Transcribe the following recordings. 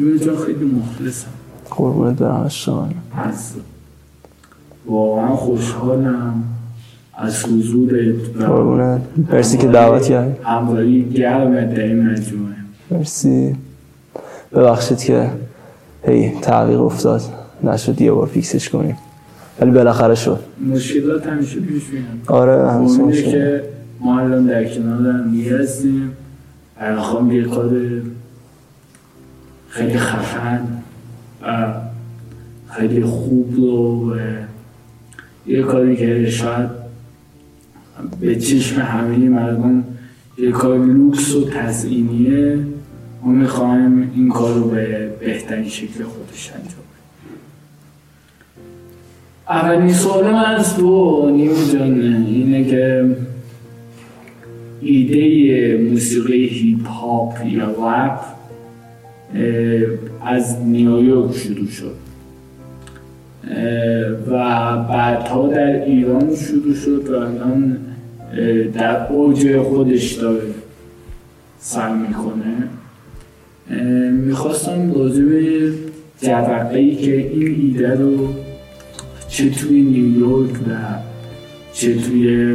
یه جا خیلی مخلصم قربونت برم از واقعا خوشحالم از حضورت قربونت. مرسی که دعوت کردی. همراهی گرمت در این مجموعه مرسی. ببخشید که هی تعویق افتاد. نشد یه بار فیکسش کنیم. ولی بالاخره شد. مشکلات همیشه پیش میاد. آره همیشه میشه که ما الان در کنار هم هستیم الان خواهم یه کار خیلی خفن و خیلی خوب و یه کاری که شاید به چشم همه مردم یه کار لوکس و تزئینیه ما می‌خوایم این کار رو به بهترین شکل خودش انجام اولین سوال من از تو نیمو جان اینه که ایده موسیقی هیپ هاپ یا رپ از نیویورک شروع شد. و بعدها در ایران شروع شد و الان در اوج خودش داره سر می‌کنه. می‌خواستم راجع به جرقه که این ایده رو چه توی نیویورک و چه توی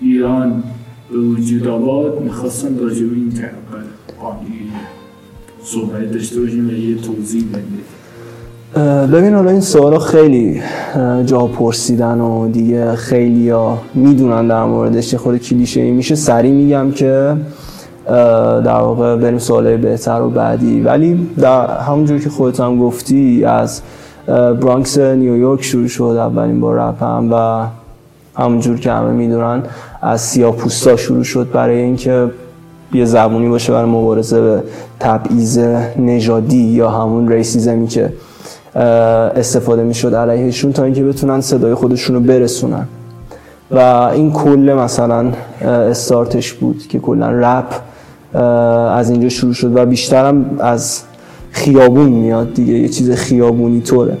ایران به وجود آورد می‌خواستم راجع به این جرقه صحبت داشته باشیم یه توضیح بدید ببین حالا این سوالا خیلی جا پرسیدن و دیگه خیلی ها می‌دونن در موردش. خود کلیشه ای میشه. سریع میگم که در واقع بریم سوالای بهتر و بعدی. ولی در همونجور که خودت هم گفتی از برانکس نیویورک شروع شد اولین بار رپم و همونجور که همه می‌دونن از سیاه پوستا شروع شد برای اینکه یه زبونی باشه برای مبارزه به تبعیض نژادی یا همون ریسیزمی که استفاده می‌شد علیهشون تا اینکه بتونن صدای خودشون رو برسونن. و این کل مثلا استارتش بود که کلا رپ از اینجا شروع شد و بیشترم از خیابون میاد دیگه یه چیز خیابونی طوره.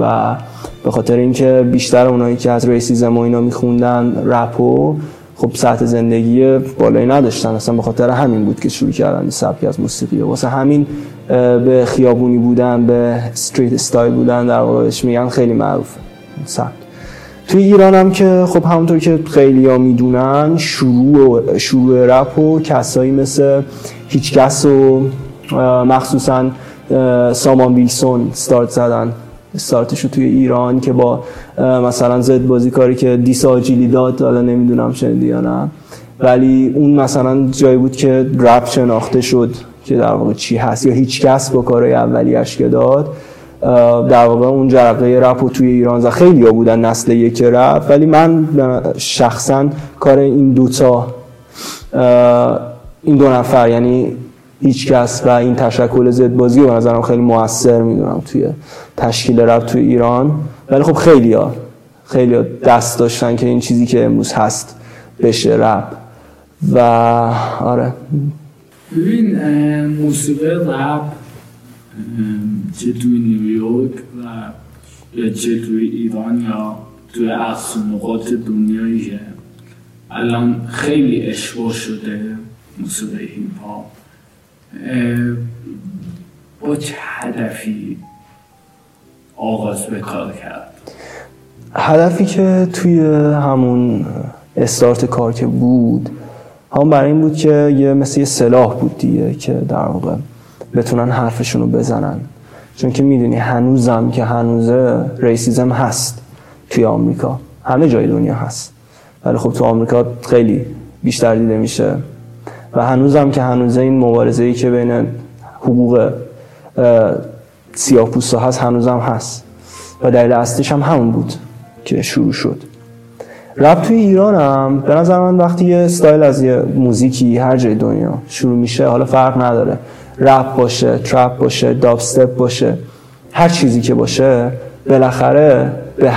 و به خاطر اینکه بیشتر اونایی که از racism و اینا میخوندن رپو خب سطح زندگی بالایی نداشتن. اصلا به خاطر همین بود که شروع کردن این سبک از موسیقی. واسه همین به خیابونی بودن به street style بودن در واقع بهش میگن خیلی معروفه سبک. توی ایران هم که خب همونطور که خیلی ها می‌دونن شروع شروع رپ و کسایی مثل هیچکس و مخصوصا سامان ویلسون استارت زدن. استارتش رو توی ایران که با مثلا زد بازی کاری که دیسا آجیلی داد حالا نمی‌دونم شنیدی یا نه. ولی اون مثلا جایی بود که رپ شناخته شد که در واقع چی هست یا هیچ کس با کارهای اولیش که داد. در واقع اون جرقه رپ رو توی ایران زد. خیلی ها بودن نسل یک رپ. ولی من شخصا کار این دوتا این دو نفر یعنی هیچ کس و این تشکل زد بازی به نظرم خیلی موثر می‌دونم توی تشکیل رپ توی ایران. ولی خب خیلی ها خیلی ها دست داشتن که این چیزی که امروز هست بشه رپ. و آره. ببین موسیقی اه، چه توی نیویورک و یا چه توی ایران یا توی اقصی نقاط دنیایی الان خیلی اشباه شده موسیقی هیپ هاپ. با چه هدفی آغاز به کار کرد؟ هدفی که توی همون استارت کار که بود همون برای این بود که یه مثل یه سلاح بود دیگه که در واقع بتونن حرفشون رو بزنن. چون که می‌دونی هنوزم که هنوزه ریسیزم هست توی آمریکا. همه جای دنیا هست. ولی خب تو آمریکا خیلی بیشتر دیده میشه. و هنوزم که هنوزه این مبارزه ای که بین حقوق سیاه هست هنوزم هست. و دلیل اصلیش هم همون بود که شروع شد. رپ توی ایران هم به نظر من وقتی یه استایل از یه موزیکی هر جای دنیا شروع میشه حالا فرق نداره. رپ باشه ترپ باشه دابستپ باشه هر چیزی که باشه بالاخره به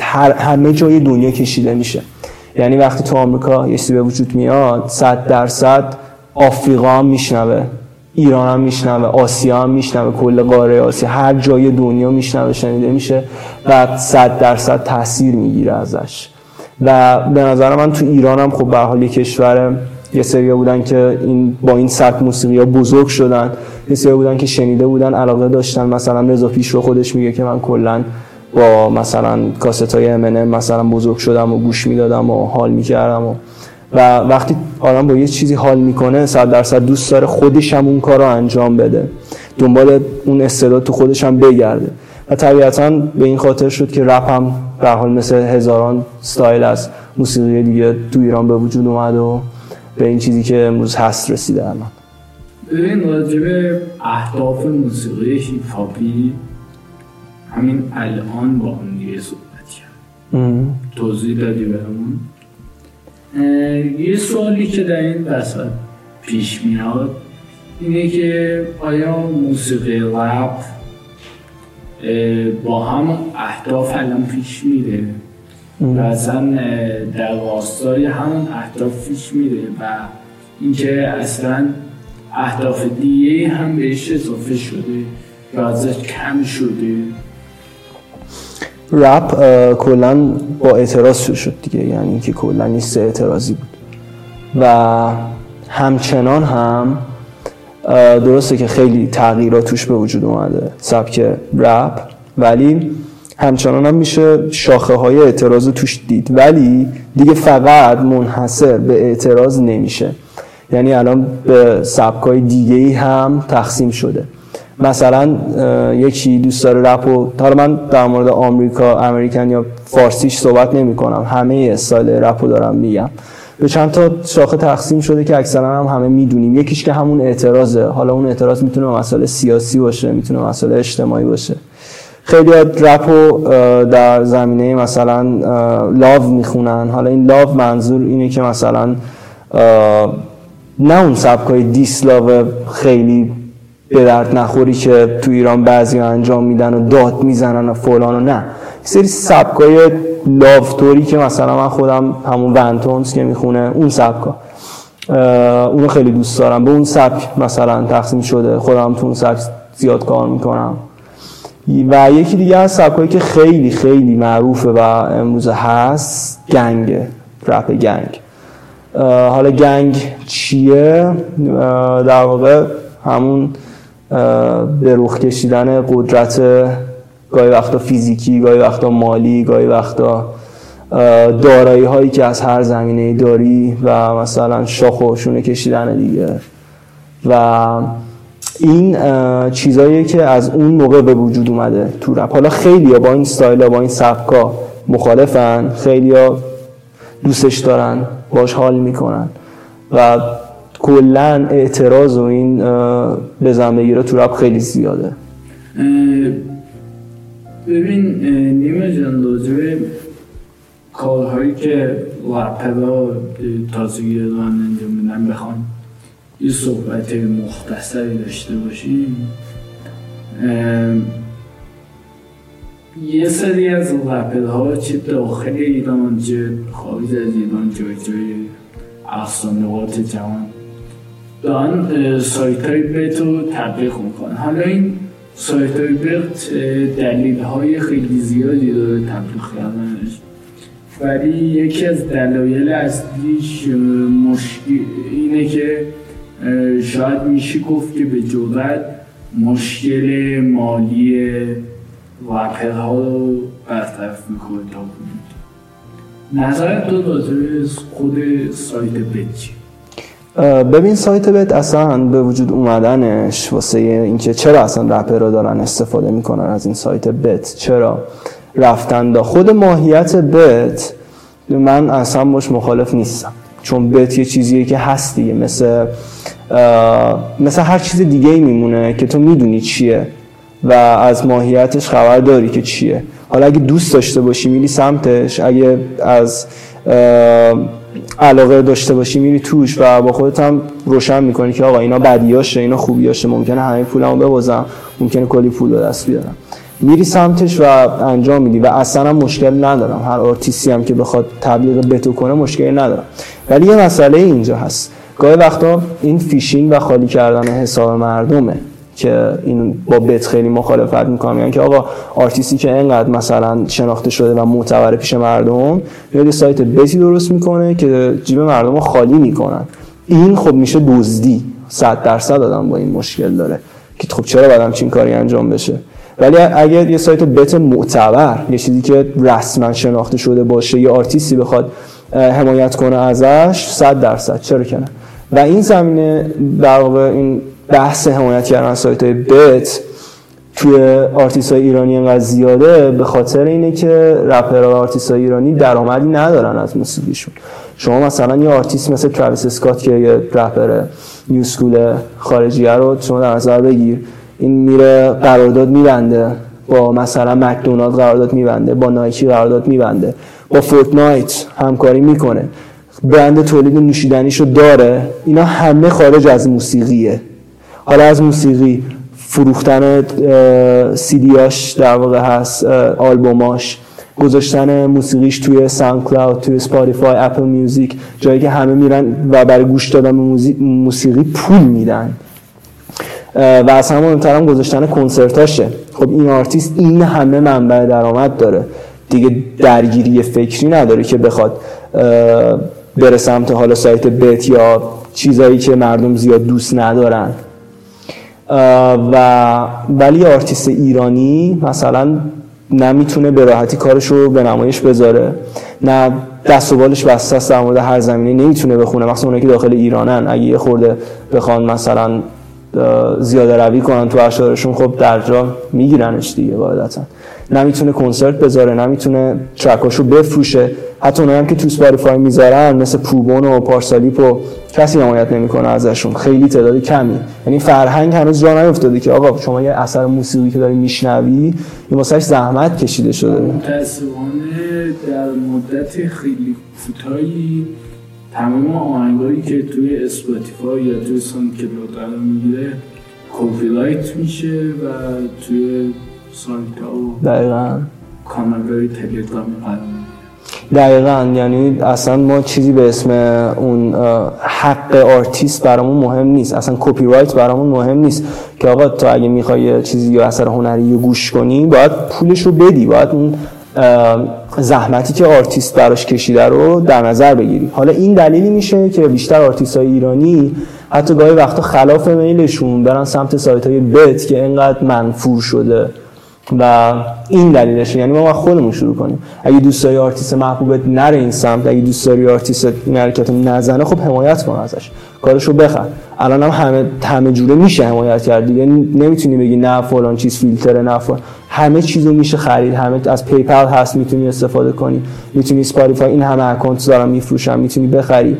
هر همه جای دنیا کشیده میشه. یعنی وقتی تو آمریکا یه چیزی به وجود میاد صد درصد آفریقا هم میشنوه ایران هم میشنوه آسیا هم میشنوه کل قاره آسیا هر جای دنیا میشنوه شنیده میشه. و صد درصد تاثیر می‌گیره ازش. و به نظر من تو ایران هم خب به حال یه کشور یه سری بودن که این با این سبک موسیقی ها بزرگ شدن بسیار بودن که شنیده بودن علاقه داشتن. مثلا رضا پیش رو خودش میگه که من کلا با مثلا کاست های امنه مثلا بزرگ شدم و گوش می‌دادم و حال می‌کردم و و وقتی آدم با یه چیزی حال می‌کنه صد درصد دوست داره خودش هم اون کار رو انجام بده. دنبال اون استعداد تو خودش هم بگرده. و طبیعتا به این خاطر شد که رپ هم به حال مثل هزاران ستایل از موسیقی دیگه تو ایران به وجود اومد و به این چیزی که امروز هست رسیده الان. ببین راجب اهداف موسیقی هیپ همین الان با اون دیگه صحبت کرد توضیح دادی برامون؟ یه سوالی که در این وسط پیش میاد اینه که آیا موسیقی رپ با هم اهداف الان پیش میره؟ و اصلا در راستای همون اهداف پیش میره و اینکه اصلا اهداف دیگه هم بهش اضافه شده یا ازش کم شده؟ رپ کلا با اعتراض شد دیگه. یعنی اینکه کلا نیست اعتراضی بود. و همچنان هم درسته که خیلی تغییرات توش به وجود اومده سبک رپ. ولی همچنان هم میشه شاخه های اعتراض توش دید. ولی دیگه فقط منحصر به اعتراض نمیشه. یعنی الان به سبک های دیگه هم تقسیم شده. مثلا یکی دوست داره رپ و حالا من در مورد آمریکا امریکن یا فارسیش صحبت نمی کنم همه استایل رپ رو دارم میگم. به چند تا شاخه تقسیم شده که اکثرا هم همه می‌دونیم. یکیش که همون اعتراضه. حالا اون اعتراض می‌تونه مسئله سیاسی باشه می‌تونه مسئله اجتماعی باشه. خیلی رپ رو در زمینه مثلا لاو می‌خونن. حالا این لاو منظور اینه که مثلا نه اون سبکای دیسلاو خیلی به درد نخوری که تو ایران بعضی انجام میدن و داد می‌زنن و فلان و نه. سری سبکای لافتوری که مثلا من خودم همون ونتونز که می‌خونه اون سبکا اونو خیلی دوست دارم. به اون سبک مثلا تقسیم شده. خودم تو اون سبک زیاد کار می‌کنم. و یکی دیگه از سبکایی که خیلی خیلی معروفه و امروز هست گنگ رپ گنگ. حالا گنگ چیه؟ در واقع همون به رخ کشیدن قدرت گاهی وقتا فیزیکی گاهی وقتا مالی گاهی وقتا دارایی هایی که از هر زمینه داری و مثلا شاخ و شونه کشیدن دیگه. و این چیزایی که از اون موقع به وجود اومده تو رپ. حالا خیلی با این ستایل با این سبکا مخالفن خیلی دوستش دارن باش حال می‌کنن. و کلا اعتراض و این به بگیره تو رپ خیلی زیاده. ببین نیمه جان راجبه کارهایی که رپرها تازگی دارن انجام میدن بخوان یه صحبت مختصری داشته باشیم. یه سری از رپرها چه داخل ایران چه خارج از ایران جای جای اقصانقات جوان دارن سایت های بت رو تبلیغ می‌کنن. حالا این سایت های بت دلیل های خیلی زیادی داره تبلیغ کردنش. ولی یکی از دلایل اصلیش مشکل اینه که شاید میشه گفت که به جورت مشکل مالی ها رو برطرف می‌کنه. تا نظر تو راجع خود سایت بت؟ ببین سایت بت اصلا به وجود اومدنش واسه اینکه چرا اصلا رپرها دارن استفاده می‌کنن از این سایت بت؟ چرا؟ رفتن دا خود ماهیت بت من اصلا باش مخالف نیستم. چون بت یه چیزیه که هست دیگه مثل مثل هر چیز دیگه میمونه که تو می‌دونی چیه و از ماهیتش خبر داری که چیه. حالا اگه دوست داشته باشی میری سمتش اگه از علاقه داشته باشی میری توش و با خودت هم روشن می‌کنی که آقا اینا بدیاشه اینا خوبیاشه ممکنه همه پولمو ببازم ممکنه کلی پول به دست بیارم میری سمتش و انجام میدی و اصلا مشکل ندارم. هر آرتیستی هم که بخواد تبلیغ bet و کنه مشکلی ندارم. ولی یه مسئله اینجا هست. گاهی وقتا این فیشینگ و خالی کردن حساب مردمه. که این با بت خیلی مخالفت می‌کنم. یعنی که آقا آرتیستی که اینقدر مثلا شناخته شده و معتبر پیش مردم میاد سایت بتی درست می‌کنه که جیب مردم رو خالی می‌کنن. این خب میشه دزدی. صد درصد آدم با این مشکل داره. که خب چرا باید همچین کاری انجام بشه؟ ولی اگر یه سایت بت معتبر یه چیزی که رسما شناخته شده باشه یه آرتیستی بخواد حمایت کنه ازش 100 درصد. چرا کنه و این زمینه در واقع این بحث حمایت کردن سایت های bet توی آرتیست های ایرانی انقدر زیاده به خاطر اینه که رپر و آرتیست های ایرانی درآمدی ندارن از موسیقیشون. شما مثلا یه آرتیست مثل تراویس اسکات که یه رپر new school خارجیه رو شما در نظر بگیر این میره قرارداد میبنده با مثلا مکدونالد قرارداد میبنده با Nike قرارداد میبنده با Fortnite همکاری می‌کنه. برند تولید نوشیدنیشو داره اینا همه خارج از موسیقیه. حالا از موسیقی فروختن سیدیاش در واقع هست آلبوماش. گذاشتن موسیقیش توی SoundCloud توی Spotify Apple Music جایی که همه میرن و برای گوش دادن موسیقی پول میدن. و از همون مهمترم گذاشتن کنسرتاشه. خب این آرتیست این همه منبع درآمد داره. دیگه درگیری فکری نداره که بخواد بره سمت حالا سایت بت یا چیزایی که مردم زیاد دوست ندارن. و ولی آرتیست ایرانی مثلا نمی‌تونه به راحتی کارش رو به نمایش بذاره. نه دست و بالش بسته است در مورد هر زمینه نمی‌تونه بخونه. مثلا اونایی که داخل ایرانن. اگه یه خورده بخوان مثلا زیاده روی کنن تو اشعارشون خب در جا میگیرنش دیگه قاعدتا نمی‌تونه کنسرت بذاره نمی‌تونه track اشو بفروشه. حتی اونایی هم که تو Spotify می‌ذارن مثل پوبون و پارسالیپ و کسی حمایت نمی‌کنه ازشون. خیلی تعداد کمی. یعنی فرهنگ هنوز جا نیفتاده که آقا شما یه اثر موسیقی که داری میشنوی این واسش زحمت کشیده شده. متاسفانه در مدت خیلی کوتاهی تمام آهنگایی که توی Spotify یا توی Sound می‌گیره کپی میشه و توی سایت و دقیقا. دقیقا. یعنی اصلا ما چیزی به اسم اون حق آرتیست برامون مهم نیست. اصلا کپی رایت برامون مهم نیست که آقا تو اگه می‌خوای چیزی یا اثر هنری رو گوش کنی باید پولش رو بدی. باید اون زحمتی که آرتیست براش کشیده رو در نظر بگیری. حالا این دلیلی میشه که بیشتر آرتیست های ایرانی حتی گاهی وقتا خلاف میلشون برن سمت سایت های bet که اینقدر منفور شده. و این دلیلشه یعنی ما خودمون شروع کنیم. اگه دوست داری آرتیست محبوبت نره این سمت اگه دوست داری آرتیست حرکت نزنه خب حمایت کن ازش. کارشو بخر. الان هم همه همه جوره میشه حمایت کرد دیگه. نمی‌تونی بگی نه فلان چیز فیلتره نه فلان. همه چیزو میشه خرید. همه از PayPal هست می‌تونی استفاده کنی. می‌تونی Spotify این همه اکانت دارم میفروشم می‌تونی بخری.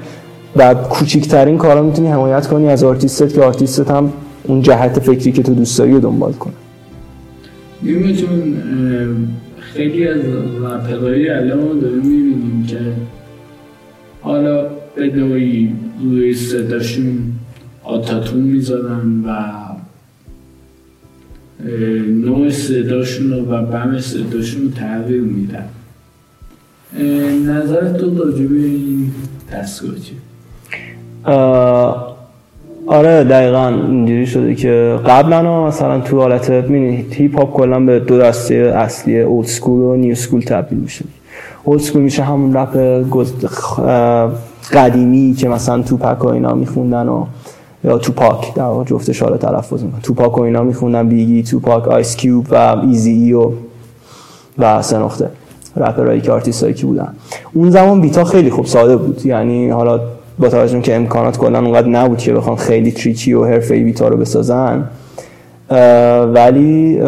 و کوچیکترین کارا می‌تونی حمایت کنی از آرتیستت که آرتیستت هم اون جهت فکری که تو دوست داری دنبال کنه. میتون خیلی از رپرهای الان داریم می‌بینیم که حالا به نوعی روی صداشون auto-tune می‌ذارن و نوع صداشون و بم صداشون رو تغییر میدن نظرت تو راجبه این دستگاه؟ آره دقیقا اینجوری شده که قبلا مثلا تو حالت مینی هیپ هاپ کلا به دو دسته اصلی old school و new school تبدیل میشه. old school میشه همون رپ قدیمی که مثلا 2Pac و اینا میخوندن و یا 2Pac در واقع جفتش حالا تلفظ می‌کنن 2Pac و اینا میخوندن Biggie 2Pac Ice Cube و Eazy-E و و سه نقطه رپرایی که آرتیست که بودن. اون زمان beat ا خیلی خوب ساده بود. یعنی حالا با توجه که امکانات کلا اونقدر نبود که بخوان خیلی tricky و حرفه‌ای beat ا رو بسازن. ولی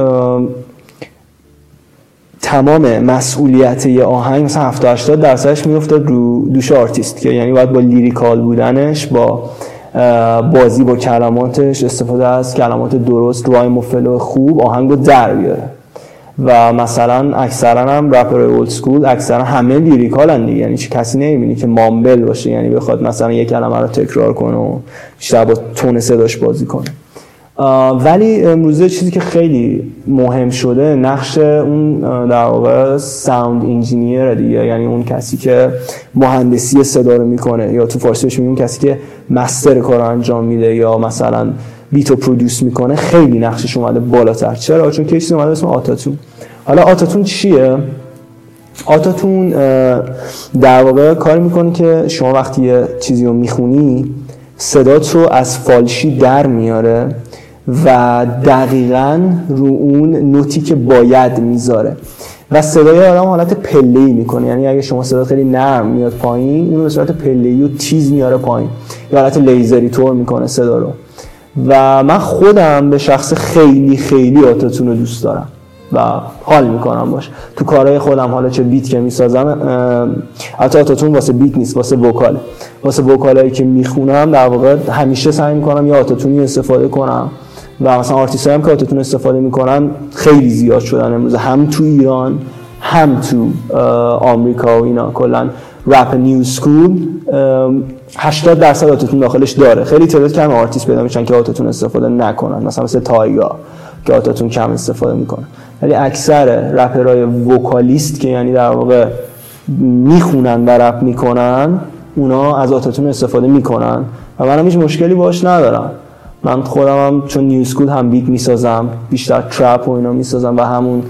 تمام مسئولیت یه آهنگ مثلا 70 80 درصدش میافتاد رو دوش آرتیست که یعنی باید با lyrical بودنش با بازی با کلماتش استفاده از کلمات درست rhyme و flow خوب آهنگ رو در بیاره. و مثلا اکثرا هم رپر old school اکثرا همه lyrical دیگه. یعنی چه کسی نمی‌بینی که mumble باشه یعنی بخواد مثلا یک کلمه رو تکرار کنه و بیشتر با تون صداش بازی کنه. ولی امروزه چیزی که خیلی مهم شده نقش اون در واقع sound engineer دیگه. یعنی اون کسی که مهندسی صدا رو می‌کنه یا تو فارسیش میگیم کسی که master کار انجام میده یا مثلا بیتو پرودوس می‌کنه خیلی نقشش اومده بالاتر. چرا؟ چون که اومده اسم آتاتون. حالا آتاتون چیه؟ آتاتون در واقع کار می‌کنه که شما وقتی یه چیزی رو می‌خونی صدات رو از فالشی در میاره و دقیقا رو اون نوتی که باید می‌ذاره. و صدای آدم حالت پله ای می‌کنه. یعنی اگه شما صدا خیلی نرم میاد پایین اون به صورت پله و تیز میاره پایین. یا حالت لیزری تور می‌کنه صدا رو. و من خودم به شخص خیلی خیلی auto-tune رو دوست دارم و حال می‌کنم باش. تو کارهای خودم حالا چه beat که می‌سازم حتی auto-tune واسه beat نیست واسه vocal. واسه vocal ایی که می‌خونم در واقع همیشه سعی می‌کنم یا auto-tune ی استفاده کنم. و مثلا آرتیست هم که auto-tune استفاده می‌کنن خیلی زیاد شدن امروز هم تو ایران هم تو آمریکا و اینا کلا. رپ new school 80 درصد auto-tune داخلش داره. خیلی تعداد کم آرتیست پیدا میشن که auto-tune استفاده نکنن. مثلا مثل Tyga که auto-tune کم استفاده می‌کنن. ولی اکثر رپرهای vocalist که یعنی در واقع می‌خونن و رپ می‌کنن اونا از auto-tune استفاده می‌کنن. و من هیچ مشکلی باش ندارم. من خودم هم چون new school هم beat می‌سازم بیشتر trap و اینا می‌سازم و همون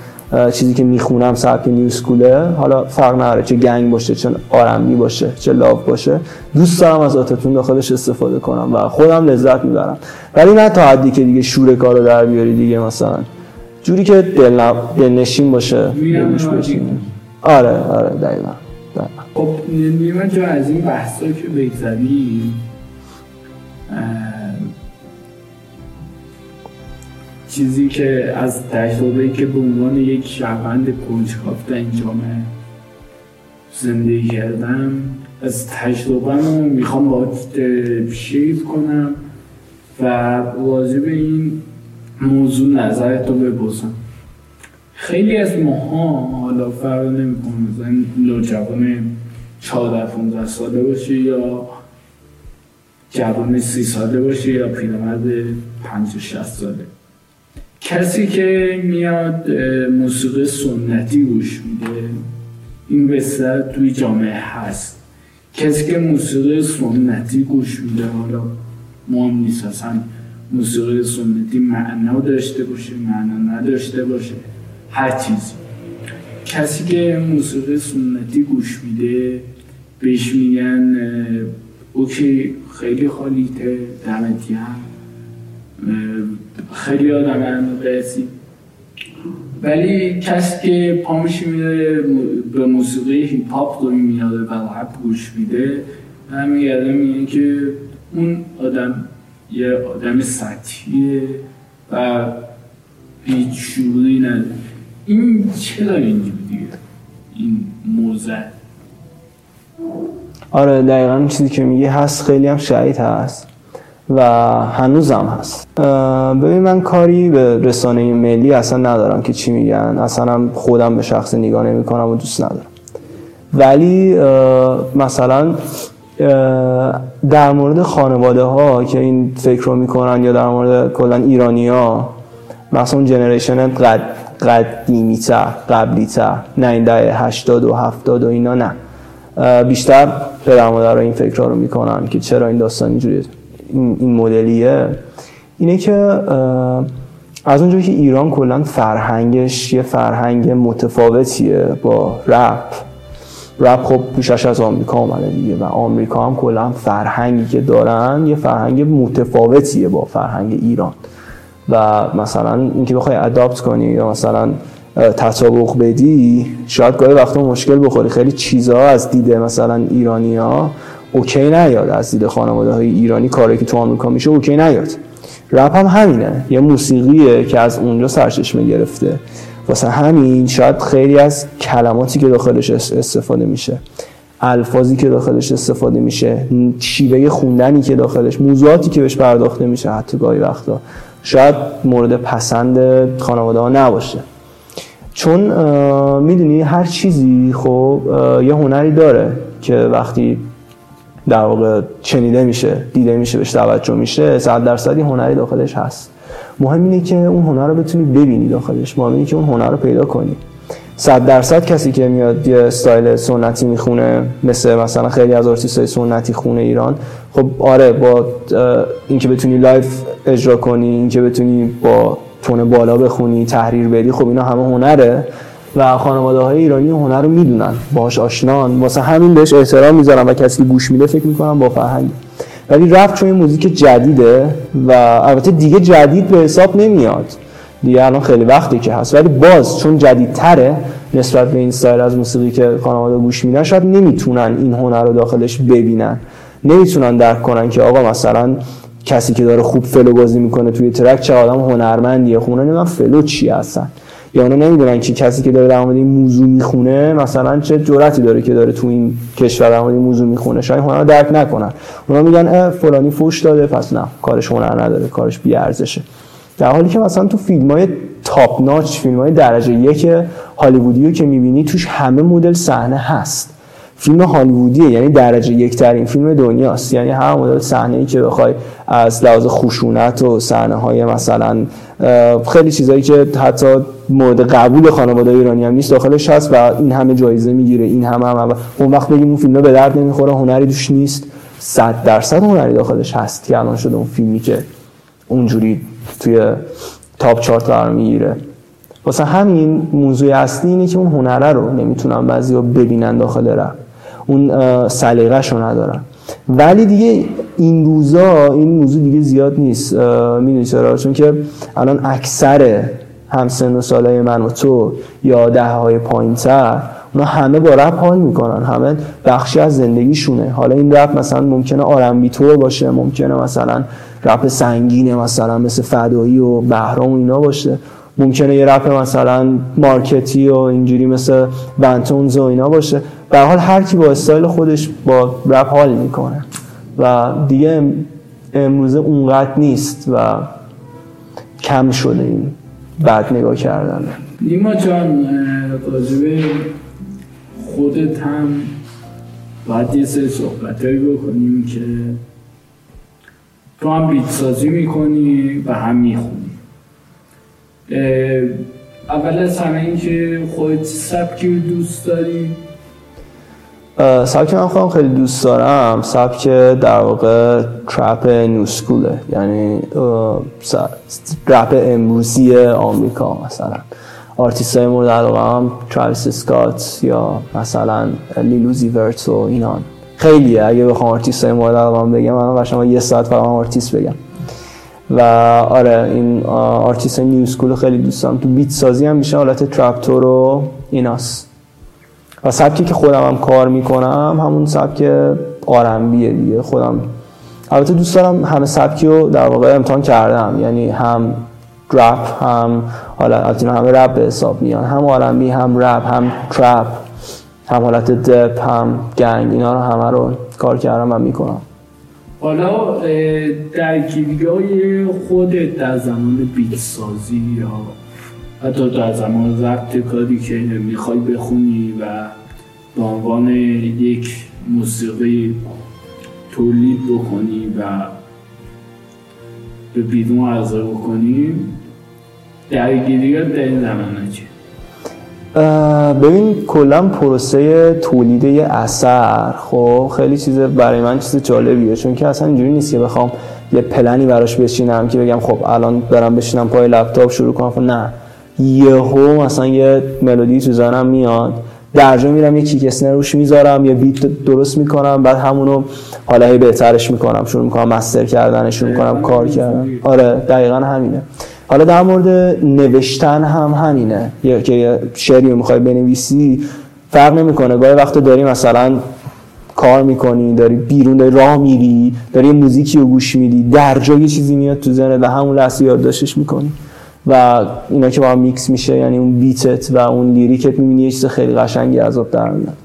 چیزی که می‌خونم سبک نیو سکوله. حالا فرق نداره چه گنگ باشه چه آرمی باشه چه لاو باشه. دوست دارم از آتتون داخلش استفاده کنم و خودم لذت می‌برم. ولی نه تا حدی که دیگه شور کارو در بیاری دیگه مثلا. جوری که دل دلنشین باشه. آره آره دقیقا خب نیمه جو از این بحثا که بگذاریم چیزی که از تجربه که به عنوان یک شهروند کنجکاو این جامعه زندگی کردم از تجربه می‌خوام با شیر کنم و واضح به این موضوع نظرت رو بپرسم. خیلی از ماها حالا فرق نمی‌کنه مثلا نوجوان 14 15 ساله باشه یا جوان سی ساله باشه یا پیرمرد 50 60 ساله. کسی که میاد موسیقی سنتی گوش میده این بسیار توی جامعه هست. کسی که موسیقی سنتی گوش میده حالا مهم نیست اصلا موسیقی سنتی معنا داشته باشه معنا نداشته باشه هر چیزی. کسی که موسیقی سنتی گوش میده بهش میگن اوکی خیلی خالیته دمتی هم خیلی آدم قیسی ولی کسی که پامشی میده به موسیقی هیپ هاپ رو میاده و رپ گوش میده یادم میگه که اون آدم یه آدم سطحیه و هیچ شعوری نداره. این چرا اینجوری دیگه؟ این موزه آره دقیقا چیزی که میگه هست خیلی هم شهید هست. و هنوزم هست. ببین من کاری به رسانه ملی اصلا ندارم که چی میگن. اصلا هم خودم به شخص نگاه نمی کنم و دوست ندارم. ولی مثلا در مورد خانواده ها که این فکر رو می‌کنن یا در مورد کلا ایرانی ها مثلا جنریشن قد قدیمی تر قبلی تر نه این دهه 80 و 70 و اینا نه. بیشتر پدر مادر این فکر رو می‌کنن که چرا این داستان اینجوریه. این مدلیه اینه که از اونجایی که ایران کلا فرهنگش یه فرهنگ متفاوتیه با رپ. رپ خب پیشش از آمریکا آمده دیگه و آمریکا هم کلا فرهنگی که دارن یه فرهنگ متفاوتیه با فرهنگ ایران. و مثلا اینکه بخوای adapt کنی یا مثلا تطابق بدی شاید گاهی وقتا مشکل بخوری. خیلی چیزها از دیده مثلا ایرانی ها okay نیاد. از دید خانواده های ایرانی کاری که تو آمریکا میشه okay نیاد. رپ هم همینه. یه موسیقیه که از اونجا سرچشمه گرفته. واسه همین شاید خیلی از کلماتی که داخلش استفاده میشه الفاظی که داخلش استفاده میشه شیوه خوندنی که داخلش موضوعاتی که بهش پرداخته میشه حتی گاهی وقتا شاید مورد پسند خانواده ها نباشه. چون می‌دونی هر چیزی خب یه هنری داره که وقتی در واقع چنیده میشه دیده میشه بهش توجه میشه صد درصدی هنری داخلش هست. مهم اینه که اون هنر رو بتونی ببینی داخلش. مهم اینه که اون هنر رو پیدا کنی. صد درصد کسی که میاد یه استایل سنتی می‌خونه مثل مثلا خیلی از های سنتی خونه ایران خب آره با اینکه بتونی live اجرا کنی اینکه بتونی با tone بالا بخونی تحریر بدی خب اینا همه هنره. و خانواده های ایرانی هنر رو می‌دونن باهاش آشنان. واسه همین بهش احترام می‌ذارن و کسی گوش میده فکر می‌کنم با فرهنگ. ولی رپ چون موزیک جدیده و البته دیگه جدید به حساب نمیاد. دیگه الان خیلی وقتی که هست. ولی باز چون جدیدتره نسبت به این سایر از موسیقی که خانواده گوش میدن شاید نمی‌تونن این هنر رو داخلش ببینن. نمی‌تونن درک کنن که آقا مثلا کسی که داره خوب flow بازی می‌کنه توی track چه آدم هنرمندیه خونه نمی‌دونم فلو چی هستن. یا اونا نمی‌دونن که کسی که داره در مورد این موضوع می‌خونه مثلا چه جرأتی داره که داره تو این کشور در مورد این موضوع می‌خونه؟ شاید هنر درک نکنن. اونا میگن فلانی فوش داده پس نه کارش هنر نداره کارش بی ارزشه در حالی که مثلا تو فیلم های top notch فیلم های درجه یک هالیوودی که می‌بینی توش همه مدل صحنه هست. فیلم هالیوودیه یعنی درجه یک ترین فیلم دنیاست. یعنی هر مدل صحنه ای که بخوای از لحاظ خشونت و صحنه های مثلا خیلی چیزایی که حتی مورد قبول خانواده ایرانی هم نیست داخلش هست و این همه جایزه می‌گیره این همه هم, اون وقت بگیم اون فیلم به درد نمی‌خوره هنری دوش نیست. صد درصد هنری داخلش هست که الان شده اون فیلمی که اونجوری توی تاپ چارت قرار می‌گیره. واسه همین موضوع اصلی اینه که اون هنره رو نمی‌تونن بعضی ببینن داخل رپ. اون سلیقه‌شو ندارن. ولی دیگه این روزا این موضوع دیگه زیاد نیست می‌دونی چرا؟ چون که الان اکثر همسن و سالای من و تو یا ده های پایین تر اونا همه با رپ حال می‌کنن. همه بخشی از زندگیشونه. حالا این رپ مثلا ممکنه آرنبی طور باشه ممکنه مثلا رپ سنگینه مثلا مثل فدایی و بهرام و اینا باشه. ممکنه یه رپ مثلا مارکتی و اینجوری مثل بنتونز و اینا باشه. به حال هر کی با استایل خودش با رپ حال می‌کنه. و دیگه امروزه اونقدر نیست و کم شده این بعد نگاه کردن. نیما جان راجبه خودت هم باید یه سری صحبت بکنیم که تو هم beat سازی می‌کنی و هم می‌خونی. اول از همه این که خودت سبکی دوست داری. سبک من خودم خیلی دوست دارم سبک در واقع trap new school ه. یعنی رپ امروزی آمریکا مثلا. آرتیست های مورد علاقه هم تراویس سکات یا مثلا Lil Uzi Vert و اینان. خیلیه. اگه بخوام آرتیست های مورد علاقه بگم من قشنگ یه ساعت فقط آرتیست بگم. و آره این آرتیست new school خیلی دوست دارم. تو beat سازی هم میشه حالت trap طور و ایناست. و سبکی که خودم هم کار می‌کنم همون سبک R&B ه دیگه. خودم البته دوست دارم همه سبکی رو در واقع امتحان کردم. یعنی هم رپ هم حالا البته همه رپ به حساب میان. هم R&B هم رپ هم trap هم حالت دپ هم گنگ اینا رو همه رو کار کردم و می‌کنم. حالا درگیری های خودت در زمان بیت سازی یا حتی در زمان ضبط کاری که می‌خوای بخونی و به عنوان یک موسیقی تولید بکنی و به بیرون عرضه بکنی درگیری در این زمانه چیه؟ ببین کلا پروسه تولید یه اثر خب خیلی چیز برای من چیز جالبیه چون که اصلا اینجوری نیست که بخوام یه پلنی براش بشینم که بگم خب الان برم بشینم پای لپتاپ شروع کنم. خب نه. یهو مثلا یه ملودی تو زنم میاد درجا میرم یه کیک اسنر روش می‌ذارم یه بیت درست می‌کنم بعد همونو حالا بهترش می‌کنم شروع می‌کنم مستر کردن شروع می‌کنم کار کردن. آره دقیقا همینه. حالا در مورد نوشتن هم همینه. یه که یه شعری می‌خوای بنویسی فرق نمی‌کنه. گاهی وقت داری مثلا کار می‌کنی داری بیرون داری راه میری داری موزیکی رو گوش میدی درجا یه چیزی میاد تو ذهنت و همون لحظه یادداشتش می‌کنی. و اینا که با هم میکس میشه یعنی اون beat ت و اون lyric ت می‌بینی یه چیز خیلی قشنگی از در میاد.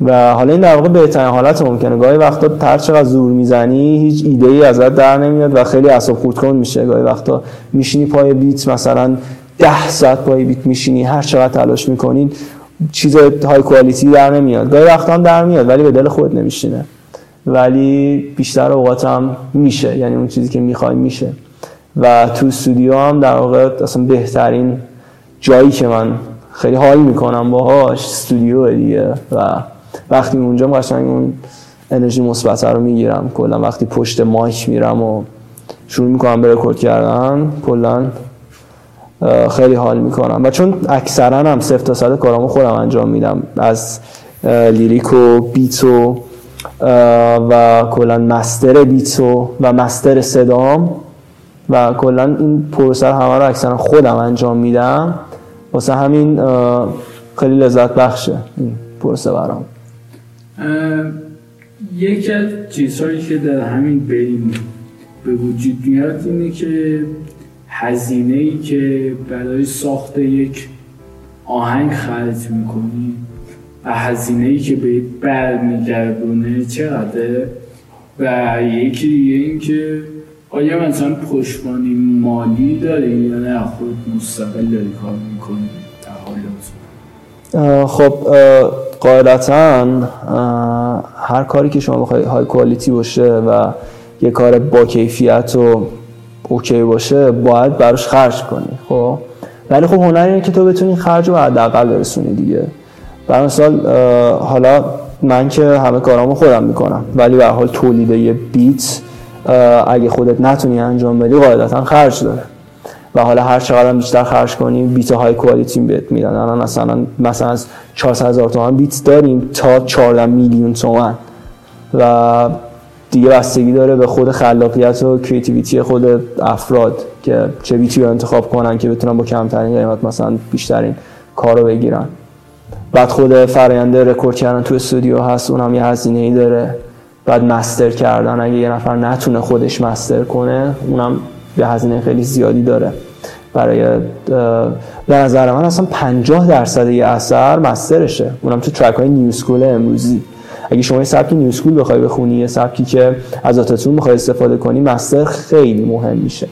و حالا این در واقع بهترین حالت ممکنه. گاهی وقتا هر چقدر زور می‌زنی هیچ ایده ای ازت در نمیاد و خیلی اعصاب خورد کن میشه. گاهی وقتا میشینی پای بیت مثلا ده ساعت پای بیت میشینی هر چقدر تلاش می‌کنین چیز های کوالیتی در نمیاد. گاهی وقتا هم در میاد ولی به دل خود نمیشینه. ولی بیشتر اوقات هم میشه یعنی اون چیزی که می‌خوای میشه. و تو استودیو هم در واقع اصلا بهترین جایی که من خیلی حال می‌کنم باهاش استودیو دیگه و وقتی اونجا قشنگ اون انرژی مثبت رو می‌گیرم کلا وقتی پشت مایک میرم و شروع می‌کنم به رکورد کردن کلا خیلی حال می‌کنم. و چون اکثرا هم صفر تا صد کارامو خودم انجام میدم. از لیریک و بیت و و کلا مستر بیتو و مستر صدام و کلا این پروسه همه رو اکثرا خودم انجام میدم. واسه همین خیلی لذت بخشه این پروسه برام. یکی از چیزهایی که در همین بین به وجود میاد اینه که هزینه ای که برای ساخت یک آهنگ خرج می‌کنی و هزینه ای که به برمیگردونه چقدر و یکی دیگه این که آیا مثلا پشتوانی مالی داری یا نه؟ خود مستقل داری کار می‌کنی در حال خب قاعدتا هر کاری که شما بخوای های کوالیتی باشه و یه کار با کیفیت و اوکی باشه باید براش خرج کنی خب؟ ولی خب هنر اینه که تو بتونی خرج رو حداقل برسونی دیگه. برای مثال حالا من که همه کارامو خودم می‌کنم ولی به حال تولید یه بیت اگه خودت نتونی انجام بدی قاعدتا خرج داره. و حالا هر چقدر بیشتر خرج کنی beat های quality بهت میدن. الان مثلا مثلا از 400 هزار تومان beat داریم تا 14 میلیون تومن و دیگه بستگی داره به خود خلاقیت و creativity خود افراد که چه beat ی رو انتخاب کنن که بتونن با کمترین قیمت مثلا بیشترین کار رو بگیرن. بعد خود فراینده رکورد کردن تو استودیو هست اونم یه هزینه ای داره. بعد master کردن. اگه یه نفر نتونه خودش master کنه اونم یه هزینه خیلی زیادی داره. برای به نظر من اصلا 50 درصد یه اثر master شه اونم تو track های new school امروزی. اگه شما یه سبکی new school بخوای بخونی یه سبکی که از autotune بخوای استفاده کنی master خیلی مهم میشه.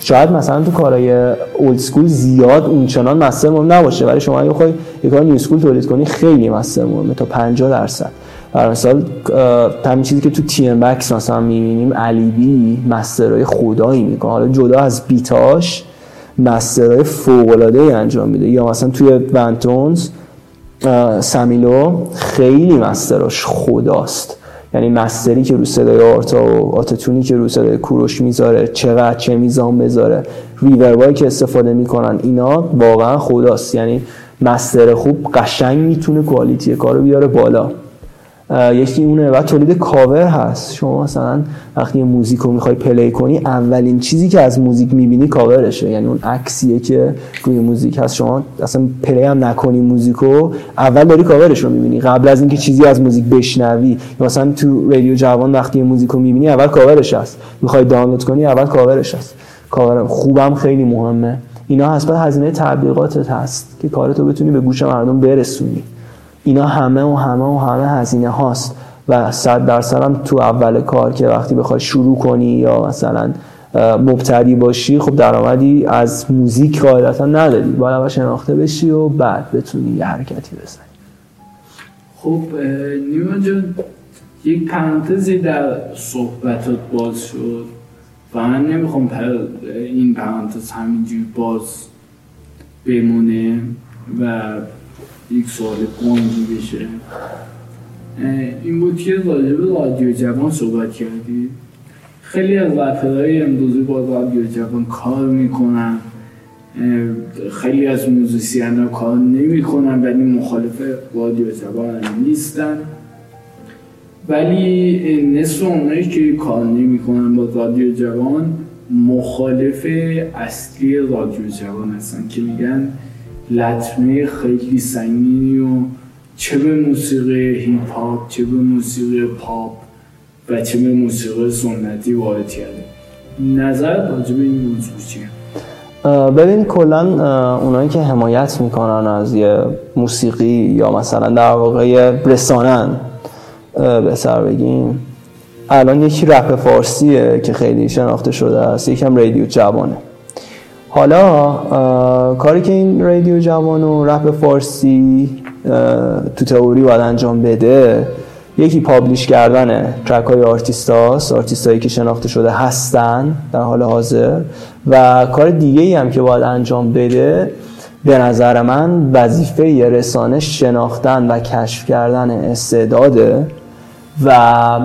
شاید مثلا تو کارهای old school زیاد اونچنان master مهم نباشه ولی شما اگه بخوای یه کار new school تولید کنی خیلی master مهمه تا 50 درصد. مثال همین چیزی که تو تی ام بکس مثلا می‌بینیم علی بی مسترهای خدایی می‌کنه. حالا جدا از بیتاش مسترهای فوق العاده انجام میده. یا مثلا توی ونتونز سمیلو خیلی مستراش خداست. یعنی مستری که رو صدای آرتا و آتتونی که رو صدای کوروش می‌ذاره چقدر چه میزان بذاره. ریوربایی که استفاده می‌کنن اینا واقعا خداست. یعنی مستر خوب قشنگ می‌تونه کوالیتی کارو بیاره بالا. یکی اونه و تولید کاور هست. شما مثلا وقتی موزیک رو می‌خوای play کنی اولین چیزی که از موزیک می‌بینی کاورشه. یعنی اون عکسیه که روی موزیک هست. شما اصلا play هم نکنی موزیکو اول داری کاورش رو می‌بینی. قبل از اینکه چیزی از موزیک بشنوی. مثلا تو رادیو جوان وقتی موزیک رو می‌بینی اول کاورش هست. می‌خوای دانلود کنی اول کاورش هست. کاور خوبم خیلی مهمه. اینا هست. هزینه تبلیغاتت هست که کارتو بتونی به گوش مردم برسونی. اینا همه و همه و همه هزینه هاست. و صد درصد هم تو اول کار که وقتی بخوای شروع کنی یا مثلا مبتدی باشی خب درآمدی از موزیک قاعدتا نداری. باید اول شناخته بشی و بعد بتونی یه حرکتی بزنی. خب نیما جان یک پرانتزی در صحبتات باز شد و من نمی‌خوام این پرانتز همینجوری باز بمونه و یک سوال گنگی بشه. این بود که راجب رادیو جوان صحبت کردی. خیلی از رپرهای امروزی با رادیو جوان کار می‌کنن. خیلی از موزیسین ها کار نمی‌کنن ولی مخالف رادیو جوان نیستن. ولی نصف اونایی که کار نمی‌کنن با رادیو جوان مخالف اصلی رادیو جوان هستن که میگن لطمه خیلی سنگینی و چه به موسیقی هیپ هاپ چه به موسیقی پاپ و چه به موسیقی سنتی وارد کرده نظر راجع به این موضوع چیه؟ ببین کلا اونایی که حمایت می‌کنن از یه موسیقی یا مثلا در واقع رسانن به سر بگیم الان یکی رپ فارسیه که خیلی شناخته شده است یکی هم رادیو جوانه. حالا کاری که این رادیو جوان و رپ فارسی تو تئوری باید انجام بده یکی publish کردن track های آرتیست هاست هایی که شناخته شده هستن در حال حاضر. و کار دیگه ای هم که باید انجام بده به نظر من وظیفه رسانه شناختن و کشف کردن استعداده و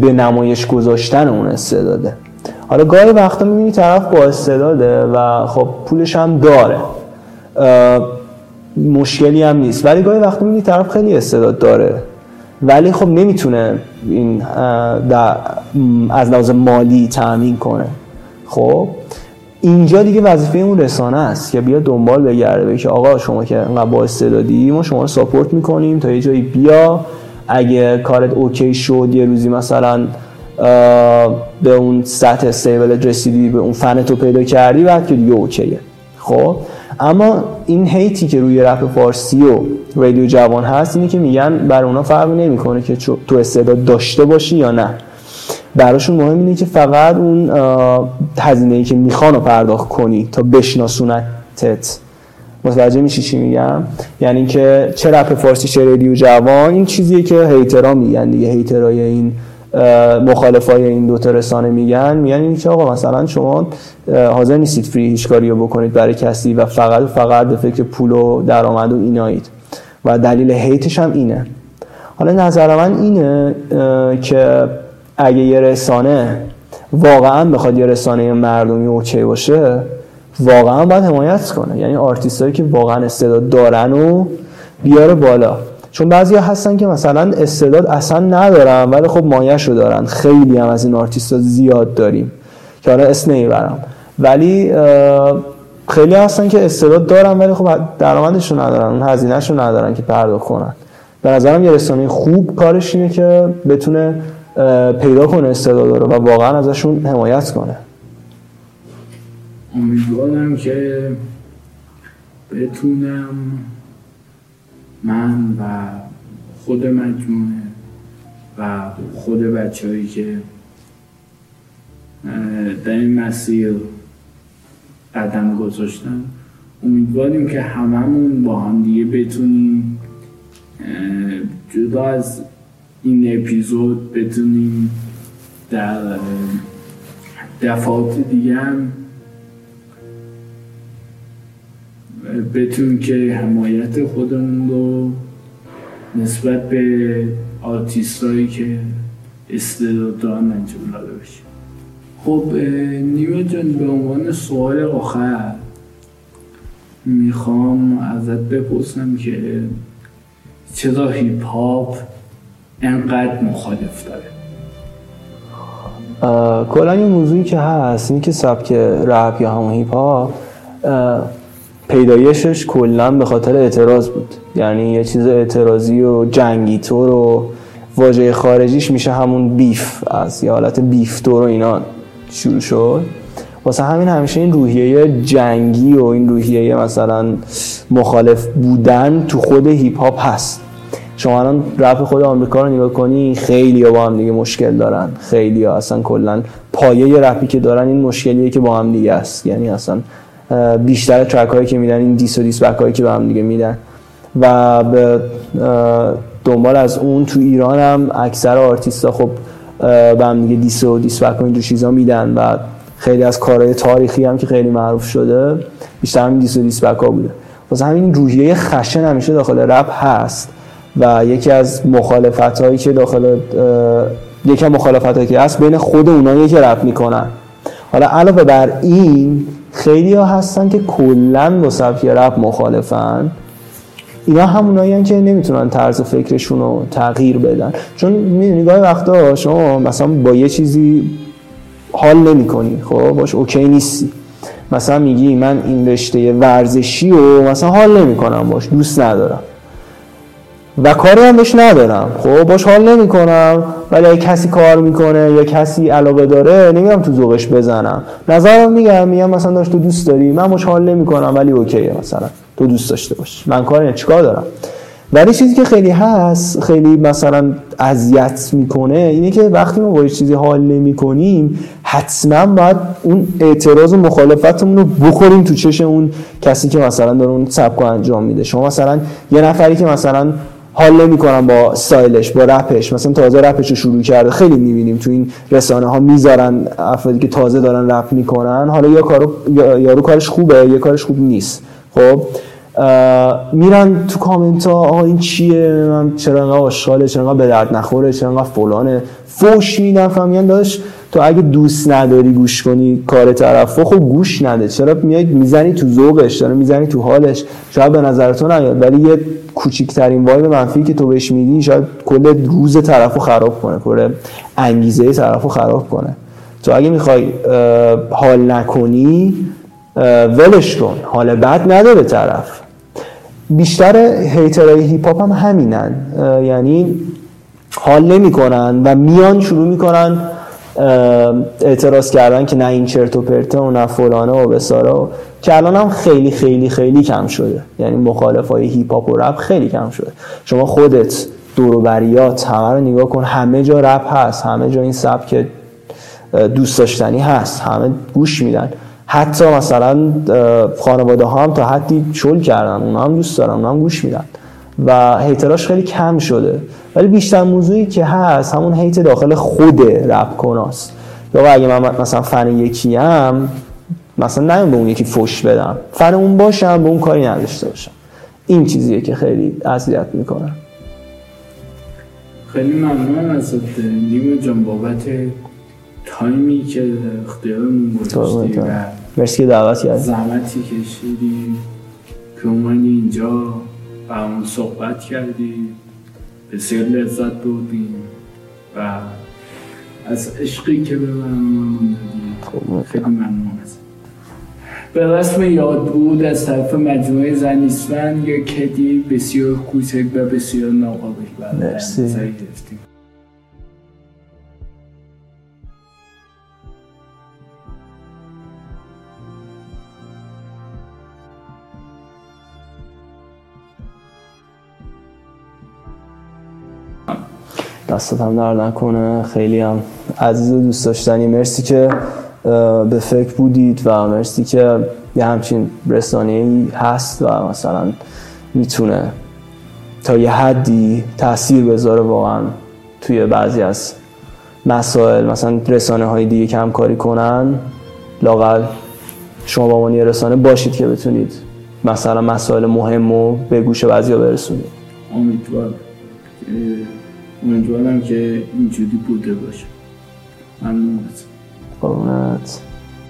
به نمایش گذاشتن اون استعداده. حالا گاهی وقتا می‌بینی طرف با استعداده و خب پولش هم داره. مشکلی هم نیست. ولی گاهی وقتا می‌بینی طرف خیلی استعداد داره. ولی خب نمی‌تونه این از لحاظ مالی تأمین کنه. خب اینجا دیگه وظیفه اون رسانه است که بیا دنبال بگرده به که آقا شما که با استعدادی ما شما رو support می‌کنیم تا یه جایی بیای. اگه کارت okay شد یه روزی مثلا به اون سطح stable رسیدی به اون فن تو پیدا کردی بعد که دیگه okay ه. خب؟ اما این hate ی که روی رپ فارسی و رادیو جوان هست اینه که میگن برا اونا فرقی نمی‌کنه که تو استعداد داشته باشی یا نه. براشون مهم اینه که فقط اون هزینه ای که می‌خوان رو پرداخت کنی تا بشناسونتت. متوجه میشی چی میگم؟ یعنی که چه رپ فارسی چه رادیو جوان این چیزیه که هیترا میگن دیگه. هیترای این مخالفای این دو رسانه میگن میگن این که آقا مثلا شما حاضر نیستید فری هیچ کاری رو بکنید برای کسی و فقط و فقط به فکر پول و درآمد و اینایید. و دلیل هیتش هم اینه. حالا نظر من اینه که اگه یه رسانه واقعا بخواد یه رسانه مردمی باشه واقعا باید حمایت کنه. یعنی آرتیست که واقعا استعداد دارن و بیاره بالا. چون بعضی هستن که مثلا استعداد اصلا ندارن ولی خب مایه‌ش رو دارن. خیلی هم از این آرتیست زیاد داریم که حالا اسم نمی‌برم. ولی خیلی هستن که استعداد دارن ولی خب درآمدش رو ندارن اون هزینهش رو ندارن که پرداخت کنن به نظرم یه رسانه خوب کارش اینه که بتونه پیدا کنه استعداد رو و واقعا ازشون حمایت کنه. امیدوارم که بتونم من و خود مجموعه و خود بچه که در این مسیر قدم گذاشتن. امیدواریم که هممون با هم دیگه بتونیم جدا از این اپیزود بتونیم در دفعات دیگه هم بتونیم که حمایت خودمون رو نسبت به آرتیستایی که استعداد دارن انجام داده باشیم خب نیمه جان به عنوان سوال آخر می‌خوام ازت بپرسم که چرا هیپ هاپ انقدر مخالف داره؟ کلا یه موضوعی که هست این که سبک رپ یا همون هیپ هاپ پیدایشش کلا به خاطر اعتراض بود. یعنی یه چیز اعتراضی و جنگی طور و واژه خارجیش میشه همون beef از یه حالت beef طور و اینا شروع شد. واسه همین همیشه این روحیه جنگی و این روحیه مثلا مخالف بودن تو خود هیپ هاپ هست. شما الان رپ خود آمریکا رو نگاه کنی خیلی با هم دیگه مشکل دارن. خیلی ها اصلا کلا پایه رپی که دارن این مشکلیه که با هم دیگه است. یعنی اصلا بیشتر track هایی که میدن این diss و diss back هایی که با هم دیگه میدن. و به دنبال از اون تو ایران هم اکثر آرتیستا خب به هم دیگه diss و diss back این چیزا میدن و خیلی از کارهای تاریخی هم که خیلی معروف شده بیشتر همین diss و diss back ها بوده. واسه همین روحیه خشن همیشه داخل رپ هست و یکی از مخالفت هایی که داخل یکی از مخالفت هایی که هست بین خود اونایی که رپ می‌کنن. حالا علاوه بر این خیلی ها هستن که کلا با سبک رپ مخالفن. اینا همونایی که نمی‌تونن طرز فکرشون رو تغییر بدن. چون می‌دونی گاهی وقتا شما مثلا با یه چیزی حال نمی کنی خب؟ باش اوکی نیستی. مثلا میگی من این رشته ورزشی و مثلا حال نمی کنم باش. دوست ندارم. و کاری هم بهش ندارم. خب باش حال نمی کنم ولی کسی کار می‌کنه یا کسی علاقه داره نمیگم تو ذوقش بزنم. نظرم میگم میگم مثلا داشت تو دوست داری. من باش حال نمی کنم ولی اوکیه مثلا. تو دوست داشته باش. من کاری چیکار دارم؟ ولی چیزی که خیلی هست خیلی مثلا اذیت می‌کنه اینه که وقتی ما با چیزی حال نمی کنیم حتما باید اون اعتراض و مخالفتمون رو بخوریم تو چش اون کسی که مثلا داره اون سبکو انجام میده. شما مثلا یه نفری که مثلا حال نمی‌کنم با سایلش با رپش. مثلا تازه رپش رو شروع کرده. خیلی می‌بینیم تو این رسانه ها می‌ذارن افرادی که تازه دارن رپ می‌کنن. حالا یا کارو یارو کارش خوبه یا کارش خوب نیست. خب؟ میرن تو کامنت ها آقا این چیه؟ من چرا انقدر آشغاله چرا انقدر به درد نخوره چرا انقدر فلانه. فوش میدن فهمیدن داشت تو اگه دوست نداری گوش کنی کار طرف خب گوش نده. چرا میای می‌زنی تو ذوقش داره می‌زنی تو حالش؟ شاید به نظر تو نیاد ولی یه کوچیکترین وایب منفی که تو بهش میدی شاید کل روز طرفو خراب کنه کل انگیزه طرفو خراب کنه. تو اگه می‌خوای حال نکنی ولش کن. حال بد نداره طرف. بیشتر hater های هیپ هاپ هم همینن. یعنی حال نمی‌کنن و میان شروع می‌کنن اعتراض کردن که نه این چرت و پرته و نه فلانه و بیساره که الان هم خیلی خیلی خیلی کم شده. یعنی مخالف های هیپ و رپ خیلی کم شده. شما خودت دوروبریات همه رو نگاه کن. همه جا رپ هست. همه جا این سبک دوست داشتنی هست. همه گوش میدن. حتی مثلا خانواده ها هم تا حدی چول کردن. اونا هم دوست دارن. اونا هم گوش میدن. و هیتراش خیلی کم شده. ولی بیشتر موضوعی که هست همون هیت داخل خود رپ کناست یا اگه من مثلا فن یکی هم مثلا نمیم به اون یکی فش بدم. فن اون باشم به اون کاری نداشته باشم. این چیزیه که خیلی اذیت می‌کنه. خیلی ممنونم ازت نیمه جان بابت تایمی که اختیارمون گذاشتی و مرسی که دعوت کردی. زحمتی کشیدی. که اومدی اینجا با همون صحبت کردی. بسیار لذت بودیم و از عشقی که به من خب، خیلی ممنون است. به رسم یاد بود از طرف مجموعه زنیستان یک کدی بسیار کوچک و بسیار ناقابل مرسی. دستت هم در نکنه. خیلی هم عزیز و دوست داشتنی. مرسی که به فکر بودید و مرسی که یه همچین رسانه هست و مثلا می‌تونه تا یه حدی تاثیر بذاره واقعا توی بعضی از مسائل. مثلا رسانه های دیگه که همکاری کنن لاقل شما با یه رسانه باشید که بتونید مثلا مسائل مهم رو به گوش بعضی ها برسونید. امیدوار امیدوارم که اینجوری بوده باشه. ممنون قربونت.